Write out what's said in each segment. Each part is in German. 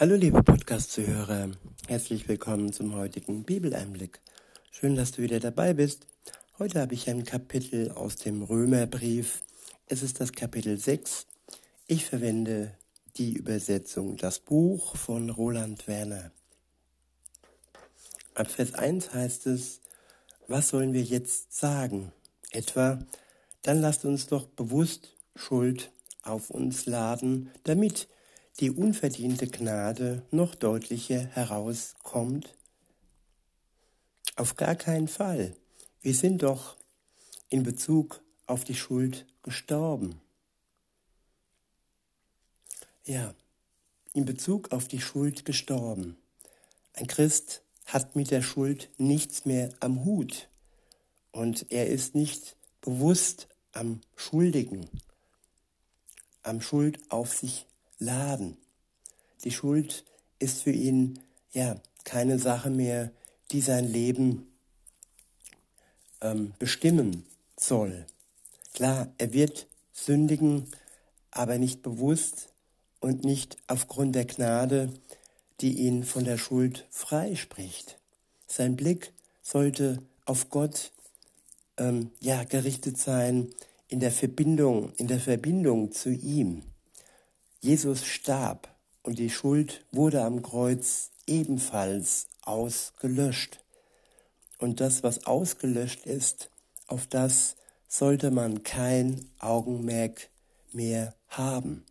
Hallo liebe Podcast-Zuhörer, herzlich willkommen zum heutigen Bibeleinblick. Schön, dass du wieder dabei bist. Heute habe ich ein Kapitel aus dem Römerbrief. Es ist das Kapitel 6. Ich verwende die Übersetzung Das Buch von Roland Werner. Ab Vers 1 heißt es, was sollen wir jetzt sagen? Etwa, dann lasst uns doch bewusst Schuld auf uns laden, damit die unverdiente Gnade noch deutlicher herauskommt? Auf gar keinen Fall. Wir sind doch in Bezug auf die Schuld gestorben. Ja, in Bezug auf die Schuld gestorben. Ein Christ hat mit der Schuld nichts mehr am Hut und er ist nicht bewusst am Schuldigen, am Schuld auf sich laden. Die Schuld ist für ihn ja keine Sache mehr, die sein Leben ähm, bestimmen soll. Klar, er wird sündigen, aber nicht bewusst und nicht aufgrund der Gnade, die ihn von der Schuld freispricht. Sein Blick sollte auf Gott ähm, ja gerichtet sein in der Verbindung, in der Verbindung zu ihm. Jesus starb und die Schuld wurde am Kreuz ebenfalls ausgelöscht. Und das, was ausgelöscht ist, auf das sollte man kein Augenmerk mehr haben.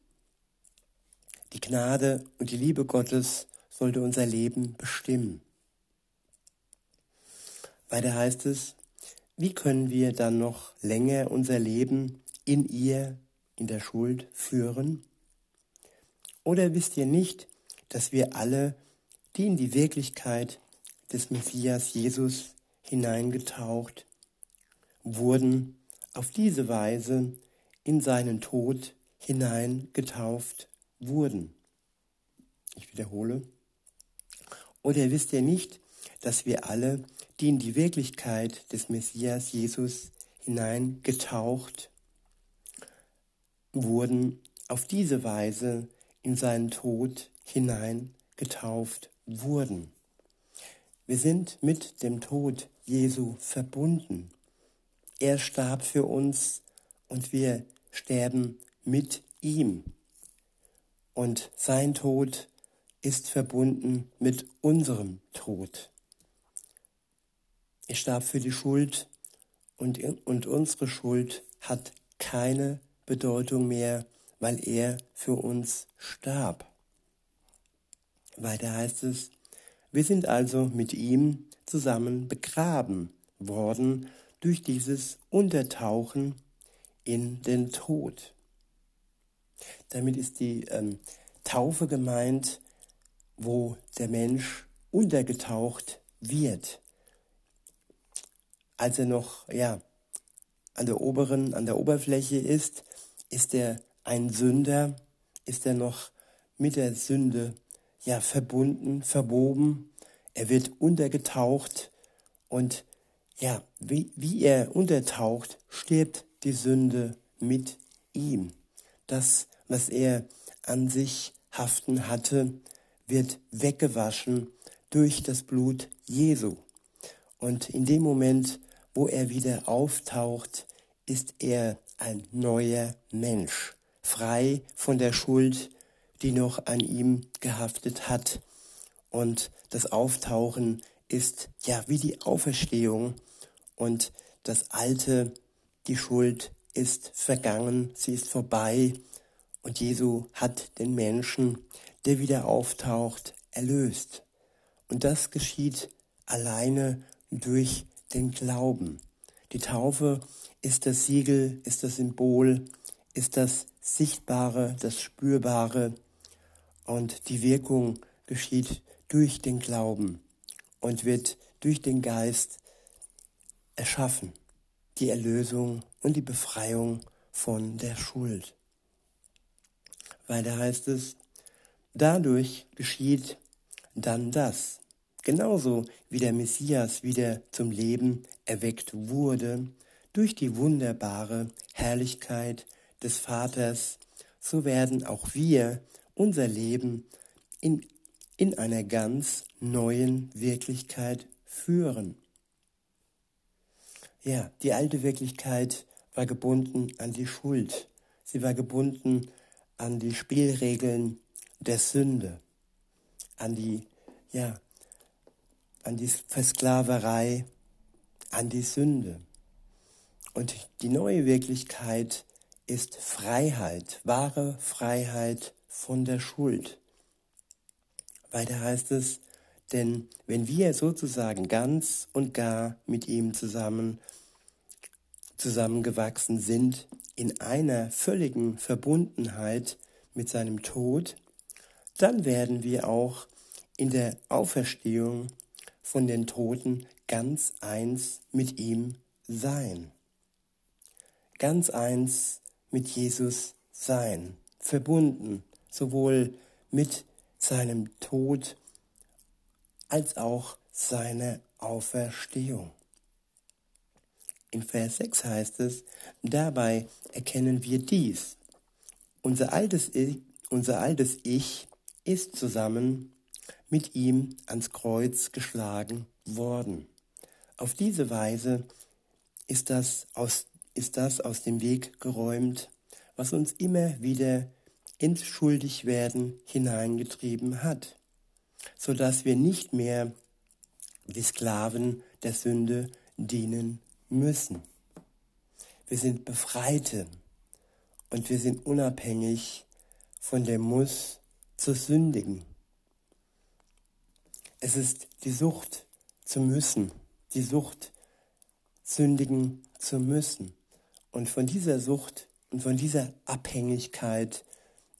Die Gnade und die Liebe Gottes sollte unser Leben bestimmen. Weiter heißt es, wie können wir dann noch länger unser Leben in ihr, in der Schuld führen? Oder wisst ihr nicht, dass wir alle, die in die Wirklichkeit des Messias Jesus hineingetaucht wurden, auf diese Weise in seinen Tod hineingetauft wurden? Ich wiederhole. Oder wisst ihr nicht, dass wir alle, die in die Wirklichkeit des Messias Jesus hineingetaucht wurden, auf diese Weise in seinen Tod hinein getauft wurden. Wir sind mit dem Tod Jesu verbunden. Er starb für uns und wir sterben mit ihm. Und sein Tod ist verbunden mit unserem Tod. Er starb für die Schuld und, und unsere Schuld hat keine Bedeutung mehr weil er für uns starb. Weiter heißt es, wir sind also mit ihm zusammen begraben worden durch dieses Untertauchen in den Tod. Damit ist die ähm, Taufe gemeint, wo der Mensch untergetaucht wird. Als er noch ja, an der oberen, an der Oberfläche ist, ist er ein Sünder, ist er noch mit der Sünde ja verbunden, verwoben. Er wird untergetaucht und ja, wie, wie er untertaucht, stirbt die Sünde mit ihm. Das, was er an sich haften hatte, wird weggewaschen durch das Blut Jesu. Und in dem Moment, wo er wieder auftaucht, ist er ein neuer Mensch frei von der Schuld, die noch an ihm gehaftet hat. Und das Auftauchen ist ja wie die Auferstehung und das Alte, die Schuld ist vergangen, sie ist vorbei und Jesu hat den Menschen, der wieder auftaucht, erlöst. Und das geschieht alleine durch den Glauben. Die Taufe ist das Siegel, ist das Symbol, ist das Sichtbare, das Spürbare und die Wirkung geschieht durch den Glauben und wird durch den Geist erschaffen. Die Erlösung und die Befreiung von der Schuld. Weiter heißt es, dadurch geschieht dann das. Genauso wie der Messias wieder zum Leben erweckt wurde durch die wunderbare Herrlichkeit des Vaters, so werden auch wir unser Leben in in einer ganz neuen Wirklichkeit führen. Ja, die alte Wirklichkeit war gebunden an die Schuld. Sie war gebunden an die Spielregeln der Sünde, an die, ja, an die Versklaverei, an die Sünde. Und die neue Wirklichkeit ist Freiheit, wahre Freiheit von der Schuld. Weiter heißt es, denn wenn wir sozusagen ganz und gar mit ihm zusammen zusammengewachsen sind in einer völligen Verbundenheit mit seinem Tod, dann werden wir auch in der Auferstehung von den Toten ganz eins mit ihm sein. Ganz eins mit Jesus sein, verbunden sowohl mit seinem Tod als auch seiner Auferstehung. In Vers 6 heißt es, dabei erkennen wir dies. Unser altes Ich, unser altes ich ist zusammen mit ihm ans Kreuz geschlagen worden. Auf diese Weise ist das aus, ist das aus dem Weg geräumt, was uns immer wieder ins Schuldigwerden hineingetrieben hat, so dass wir nicht mehr die Sklaven der Sünde dienen müssen. Wir sind Befreite und wir sind unabhängig von dem Muss zu sündigen. Es ist die Sucht zu müssen, die Sucht sündigen zu müssen. Und von dieser Sucht und von dieser Abhängigkeit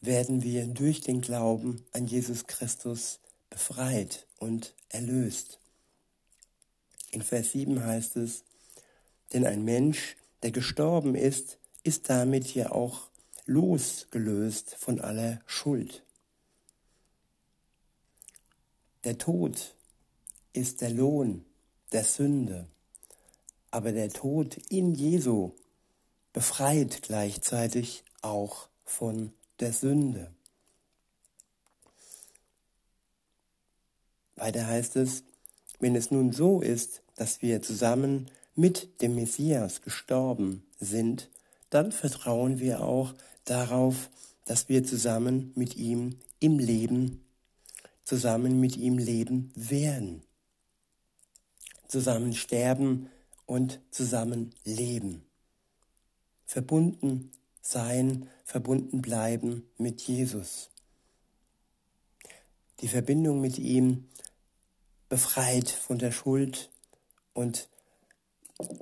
werden wir durch den Glauben an Jesus Christus befreit und erlöst. In Vers 7 heißt es, denn ein Mensch, der gestorben ist, ist damit ja auch losgelöst von aller Schuld. Der Tod ist der Lohn der Sünde, aber der Tod in Jesu befreit gleichzeitig auch von der Sünde. Weiter heißt es, wenn es nun so ist, dass wir zusammen mit dem Messias gestorben sind, dann vertrauen wir auch darauf, dass wir zusammen mit ihm im Leben, zusammen mit ihm leben werden, zusammen sterben und zusammen leben, verbunden sein, verbunden bleiben mit Jesus. Die Verbindung mit ihm befreit von der Schuld und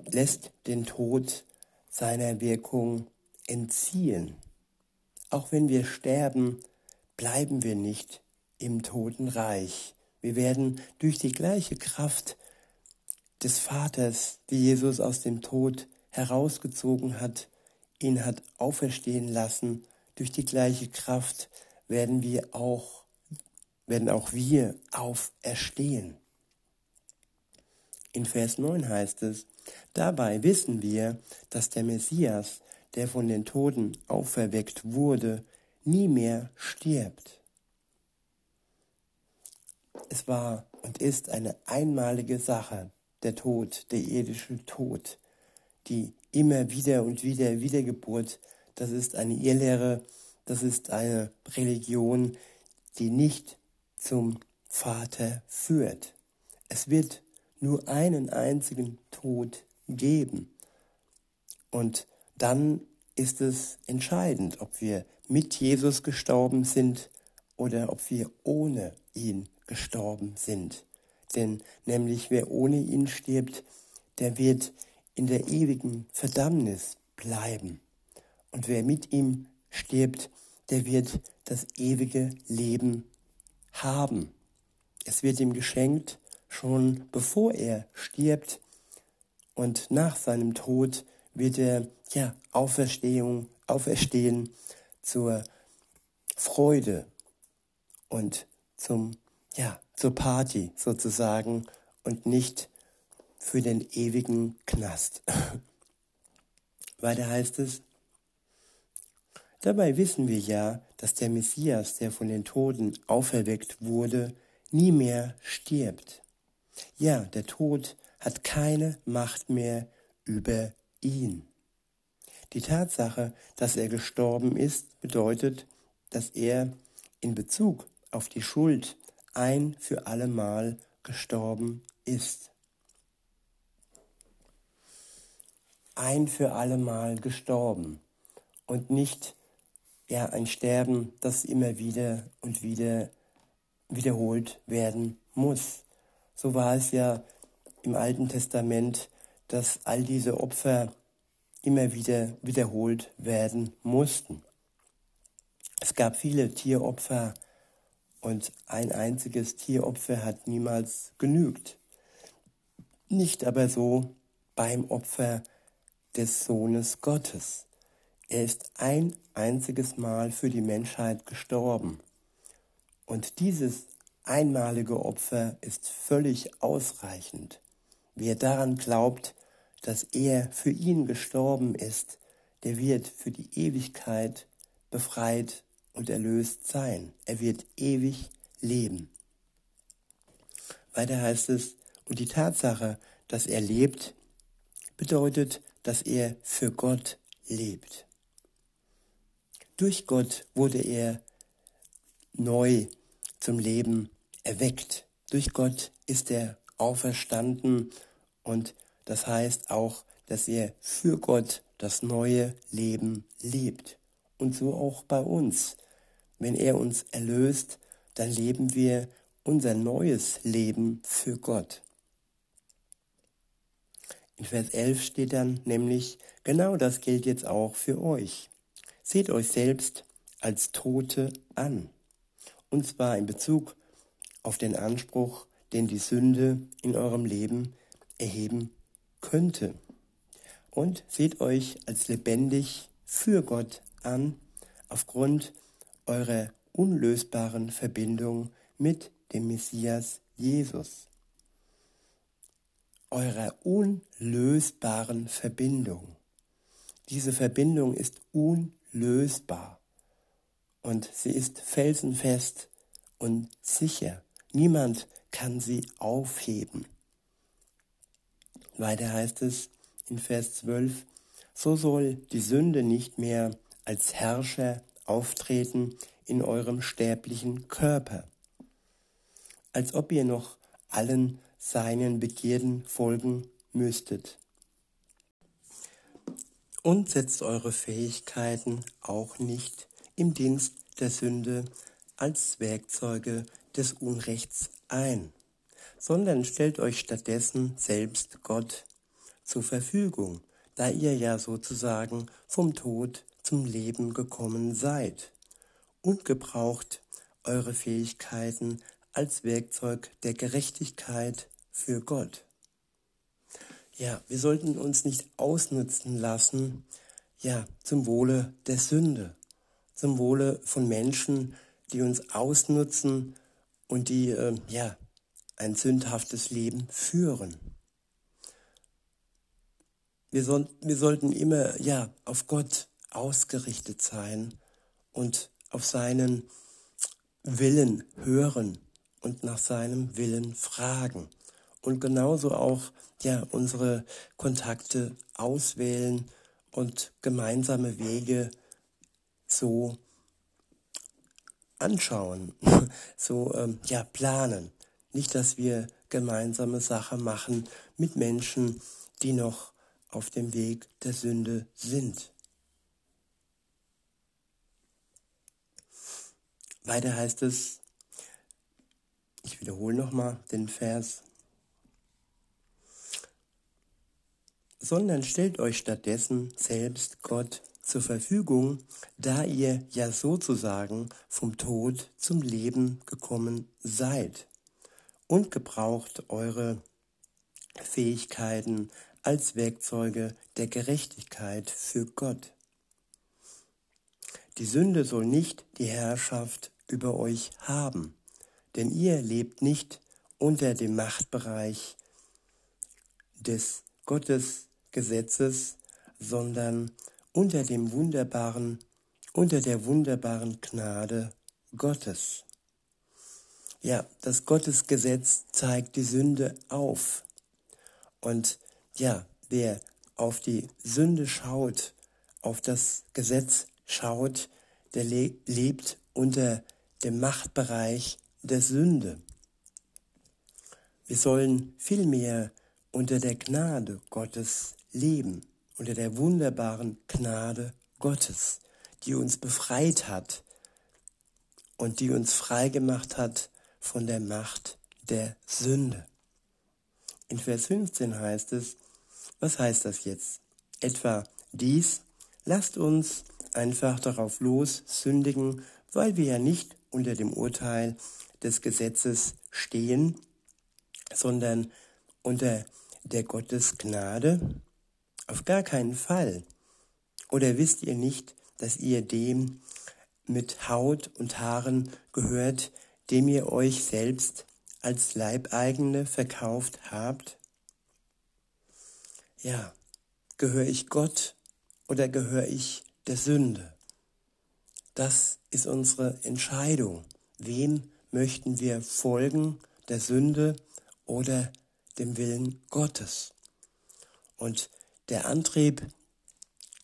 lässt den Tod seiner Wirkung entziehen. Auch wenn wir sterben, bleiben wir nicht im Totenreich. Wir werden durch die gleiche Kraft des Vaters, die Jesus aus dem Tod herausgezogen hat, ihn hat auferstehen lassen, durch die gleiche Kraft werden wir auch, werden auch wir auferstehen. In Vers 9 heißt es, Dabei wissen wir, dass der Messias, der von den Toten auferweckt wurde, nie mehr stirbt. Es war und ist eine einmalige Sache, der Tod, der irdische Tod, die immer wieder und wieder Wiedergeburt, das ist eine Irrlehre, das ist eine Religion, die nicht zum Vater führt. Es wird nur einen einzigen Tod geben. Und dann ist es entscheidend, ob wir mit Jesus gestorben sind oder ob wir ohne ihn gestorben sind. Denn nämlich wer ohne ihn stirbt, der wird in der ewigen Verdammnis bleiben. Und wer mit ihm stirbt, der wird das ewige Leben haben. Es wird ihm geschenkt, schon bevor er stirbt, und nach seinem Tod wird er ja Auferstehung, auferstehen zur Freude und zum ja zur Party sozusagen und nicht für den ewigen Knast. Weiter heißt es, Dabei wissen wir ja, dass der Messias, der von den Toten auferweckt wurde, nie mehr stirbt. Ja, der Tod hat keine Macht mehr über ihn. Die Tatsache, dass er gestorben ist, bedeutet, dass er in Bezug auf die Schuld ein für allemal gestorben ist. Ein für allemal gestorben und nicht ja ein Sterben, das immer wieder und wieder wiederholt werden muss. So war es ja im Alten Testament, dass all diese Opfer immer wieder wiederholt werden mussten. Es gab viele Tieropfer und ein einziges Tieropfer hat niemals genügt. Nicht aber so beim Opfer des Sohnes Gottes. Er ist ein einziges Mal für die Menschheit gestorben. Und dieses einmalige Opfer ist völlig ausreichend. Wer daran glaubt, dass er für ihn gestorben ist, der wird für die Ewigkeit befreit und erlöst sein. Er wird ewig leben. Weiter heißt es, und die Tatsache, dass er lebt, bedeutet, dass er für Gott lebt. Durch Gott wurde er neu zum Leben erweckt. Durch Gott ist er auferstanden und das heißt auch, dass er für Gott das neue Leben lebt. Und so auch bei uns. Wenn er uns erlöst, dann leben wir unser neues Leben für Gott. In Vers 11 steht dann nämlich, genau das gilt jetzt auch für euch. Seht euch selbst als Tote an. Und zwar in Bezug auf den Anspruch, den die Sünde in eurem Leben erheben könnte. Und seht euch als lebendig für Gott an, aufgrund eurer unlösbaren Verbindung mit dem Messias Jesus. Eurer unlösbaren Verbindung. Diese Verbindung ist unlösbar und sie ist felsenfest und sicher. Niemand kann sie aufheben. Weiter heißt es in Vers 12, so soll die Sünde nicht mehr als Herrscher auftreten in eurem sterblichen Körper, als ob ihr noch allen seinen Begierden folgen müsstet. Und setzt eure Fähigkeiten auch nicht im Dienst der Sünde als Werkzeuge des Unrechts ein sondern stellt euch stattdessen selbst Gott zur Verfügung, da ihr ja sozusagen vom Tod zum Leben gekommen seid und gebraucht eure Fähigkeiten als Werkzeug der Gerechtigkeit für Gott. Ja, wir sollten uns nicht ausnutzen lassen, ja, zum Wohle der Sünde, zum Wohle von Menschen, die uns ausnutzen und die, äh, ja, ein sündhaftes Leben führen. Wir, soll, wir sollten immer ja auf Gott ausgerichtet sein und auf seinen Willen hören und nach seinem Willen fragen und genauso auch ja unsere Kontakte auswählen und gemeinsame Wege so anschauen, so ähm, ja planen. Nicht, dass wir gemeinsame Sache machen mit Menschen, die noch auf dem Weg der Sünde sind. Weiter heißt es, ich wiederhole nochmal den Vers, sondern stellt euch stattdessen selbst Gott zur Verfügung, da ihr ja sozusagen vom Tod zum Leben gekommen seid und gebraucht eure Fähigkeiten als Werkzeuge der Gerechtigkeit für Gott. Die Sünde soll nicht die Herrschaft über euch haben, denn ihr lebt nicht unter dem Machtbereich des Gottesgesetzes, sondern unter dem wunderbaren, unter der wunderbaren Gnade Gottes. ja, das Gottesgesetz zeigt die Sünde auf. Und ja, wer auf die Sünde schaut, auf das Gesetz schaut, der le lebt unter dem Machtbereich der Sünde. Wir sollen vielmehr unter der Gnade Gottes leben, unter der wunderbaren Gnade Gottes, die uns befreit hat und die uns frei gemacht hat von der Macht der Sünde. In Vers 15 heißt es, was heißt das jetzt? Etwa dies, lasst uns einfach darauf los sündigen, weil wir ja nicht unter dem Urteil des Gesetzes stehen, sondern unter der Gottes Gnade? Auf gar keinen Fall. Oder wisst ihr nicht, dass ihr dem mit Haut und Haaren gehört, dem ihr euch selbst als Leibeigene verkauft habt? Ja, gehöre ich Gott oder gehöre ich der Sünde? Das ist unsere Entscheidung. Wem möchten wir folgen, der Sünde oder dem Willen Gottes? Und der Antrieb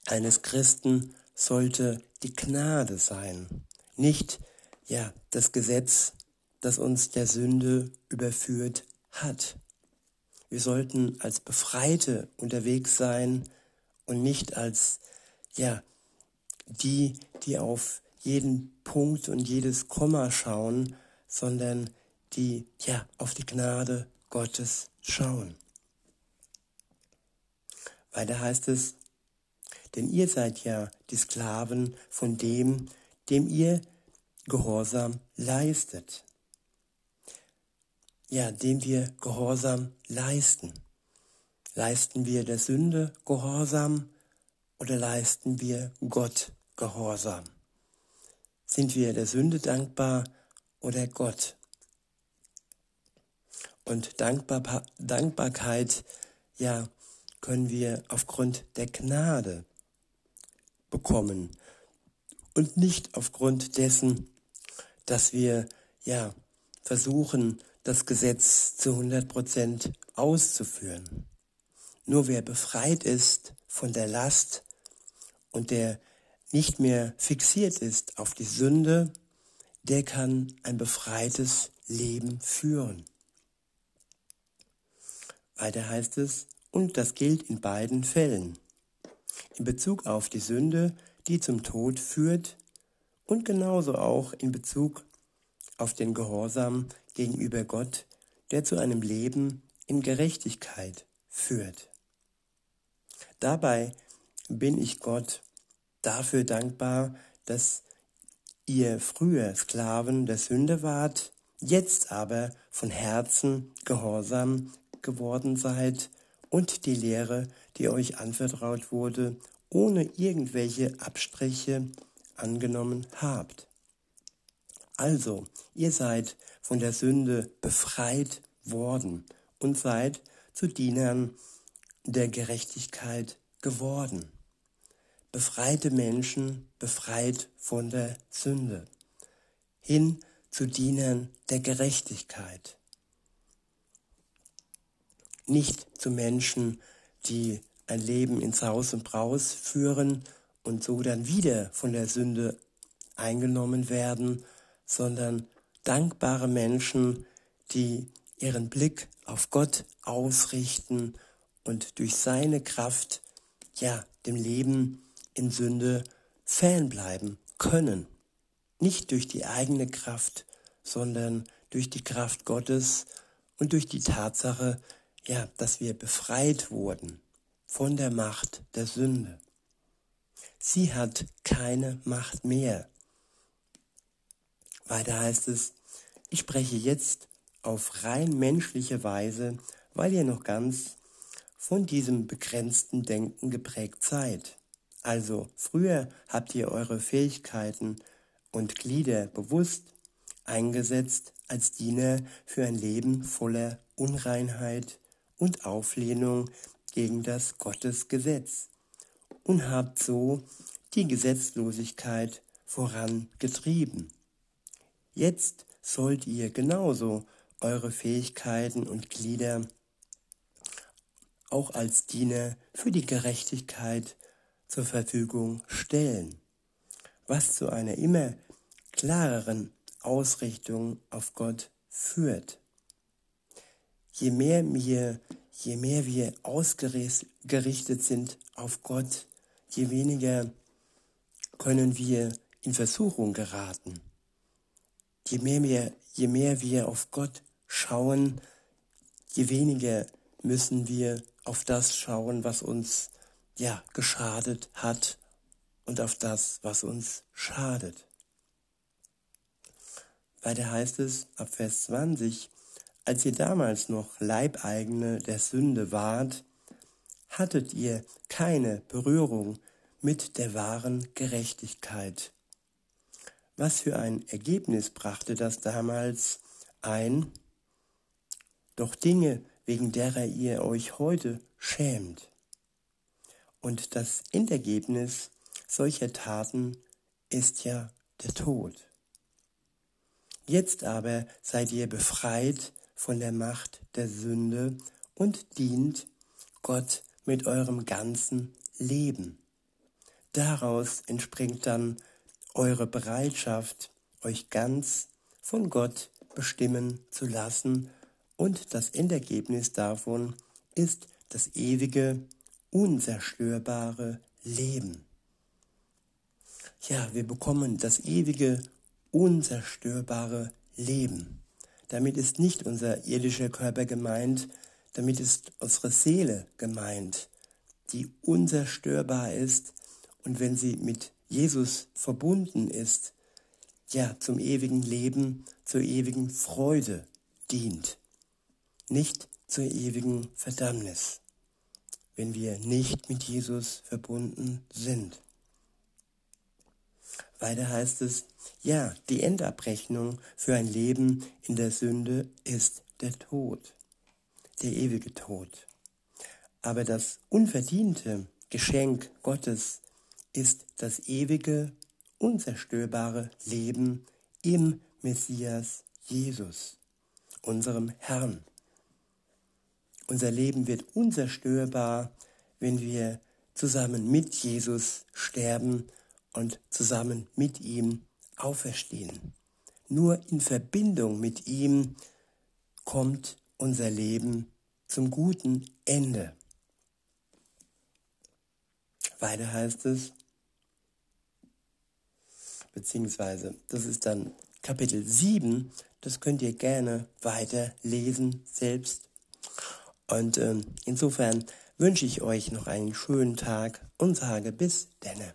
eines Christen sollte die Gnade sein, nicht ja das Gesetz, das uns der Sünde überführt hat. Wir sollten als Befreite unterwegs sein und nicht als ja die, die auf jeden Punkt und jedes Komma schauen, sondern die ja auf die Gnade Gottes schauen. Weiter heißt es, denn ihr seid ja die Sklaven von dem, dem ihr Gehorsam leistet. Ja, dem wir Gehorsam leisten. Leisten wir der Sünde Gehorsam oder leisten wir Gott Gehorsam? Sind wir der Sünde dankbar oder Gott? Und Dankbar Dankbarkeit, ja, können wir aufgrund der Gnade bekommen und nicht aufgrund dessen, dass wir ja versuchen, das Gesetz zu 100 Prozent auszuführen. Nur wer befreit ist von der Last und der nicht mehr fixiert ist auf die Sünde, der kann ein befreites Leben führen. Weiter heißt es, und das gilt in beiden Fällen in Bezug auf die Sünde, die zum Tod führt und genauso auch in Bezug auf den Gehorsam gegenüber Gott, der zu einem Leben in Gerechtigkeit führt. Dabei bin ich Gott dafür dankbar, dass ihr früher Sklaven der Sünde wart, jetzt aber von Herzen gehorsam geworden seid und die Lehre, die euch anvertraut wurde, ohne irgendwelche Abstriche angenommen habt. Also, ihr seid von der Sünde befreit worden und seid zu Dienern der Gerechtigkeit geworden. Befreite Menschen befreit von der Sünde, hin zu Dienern der Gerechtigkeit nicht zu Menschen, die ein Leben ins Haus und Braus führen und so dann wieder von der Sünde eingenommen werden, sondern dankbare Menschen, die ihren Blick auf Gott ausrichten und durch seine Kraft ja dem Leben in Sünde fernbleiben können. Nicht durch die eigene Kraft, sondern durch die Kraft Gottes und durch die Tatsache, ja, dass wir befreit wurden von der Macht der Sünde. Sie hat keine Macht mehr. Weiter heißt es, ich spreche jetzt auf rein menschliche Weise, weil ihr noch ganz von diesem begrenzten Denken geprägt seid. Also früher habt ihr eure Fähigkeiten und Glieder bewusst eingesetzt als Diener für ein Leben voller Unreinheit, und Auflehnung gegen das Gottesgesetz und habt so die Gesetzlosigkeit vorangetrieben. Jetzt sollt ihr genauso eure Fähigkeiten und Glieder auch als Diener für die Gerechtigkeit zur Verfügung stellen, was zu einer immer klareren Ausrichtung auf Gott führt. Je mehr wir, je mehr wir ausgerichtet sind auf Gott, je weniger können wir in Versuchung geraten. Je mehr wir, je mehr wir auf Gott schauen, je weniger müssen wir auf das schauen, was uns ja geschadet hat und auf das, was uns schadet. Weiter heißt es ab Vers 20, als ihr damals noch Leibeigene der Sünde wart, hattet ihr keine Berührung mit der wahren Gerechtigkeit. Was für ein Ergebnis brachte das damals ein? Doch Dinge, wegen derer ihr euch heute schämt. Und das Endergebnis solcher Taten ist ja der Tod. Jetzt aber seid ihr befreit von der Macht der Sünde und dient Gott mit eurem ganzen Leben. Daraus entspringt dann eure Bereitschaft, euch ganz von Gott bestimmen zu lassen und das Endergebnis davon ist das ewige, unzerstörbare Leben. Ja, wir bekommen das ewige, unzerstörbare Leben. Damit ist nicht unser irdischer Körper gemeint, damit ist unsere Seele gemeint, die unzerstörbar ist und wenn sie mit Jesus verbunden ist, ja, zum ewigen Leben, zur ewigen Freude dient nicht zur ewigen Verdammnis, wenn wir nicht mit Jesus verbunden sind. Weiter heißt es, ja, die Endabrechnung für ein Leben in der Sünde ist der Tod, der ewige Tod. Aber das unverdiente Geschenk Gottes ist das ewige, unzerstörbare Leben im Messias Jesus, unserem Herrn. Unser Leben wird unzerstörbar, wenn wir zusammen mit Jesus sterben und zusammen mit ihm auferstehen. Nur in Verbindung mit ihm kommt unser Leben zum guten Ende. Weiter heißt es, beziehungsweise das ist dann Kapitel 7, das könnt ihr gerne weiter lesen selbst. Und ähm, insofern wünsche ich euch noch einen schönen Tag und sage bis denne.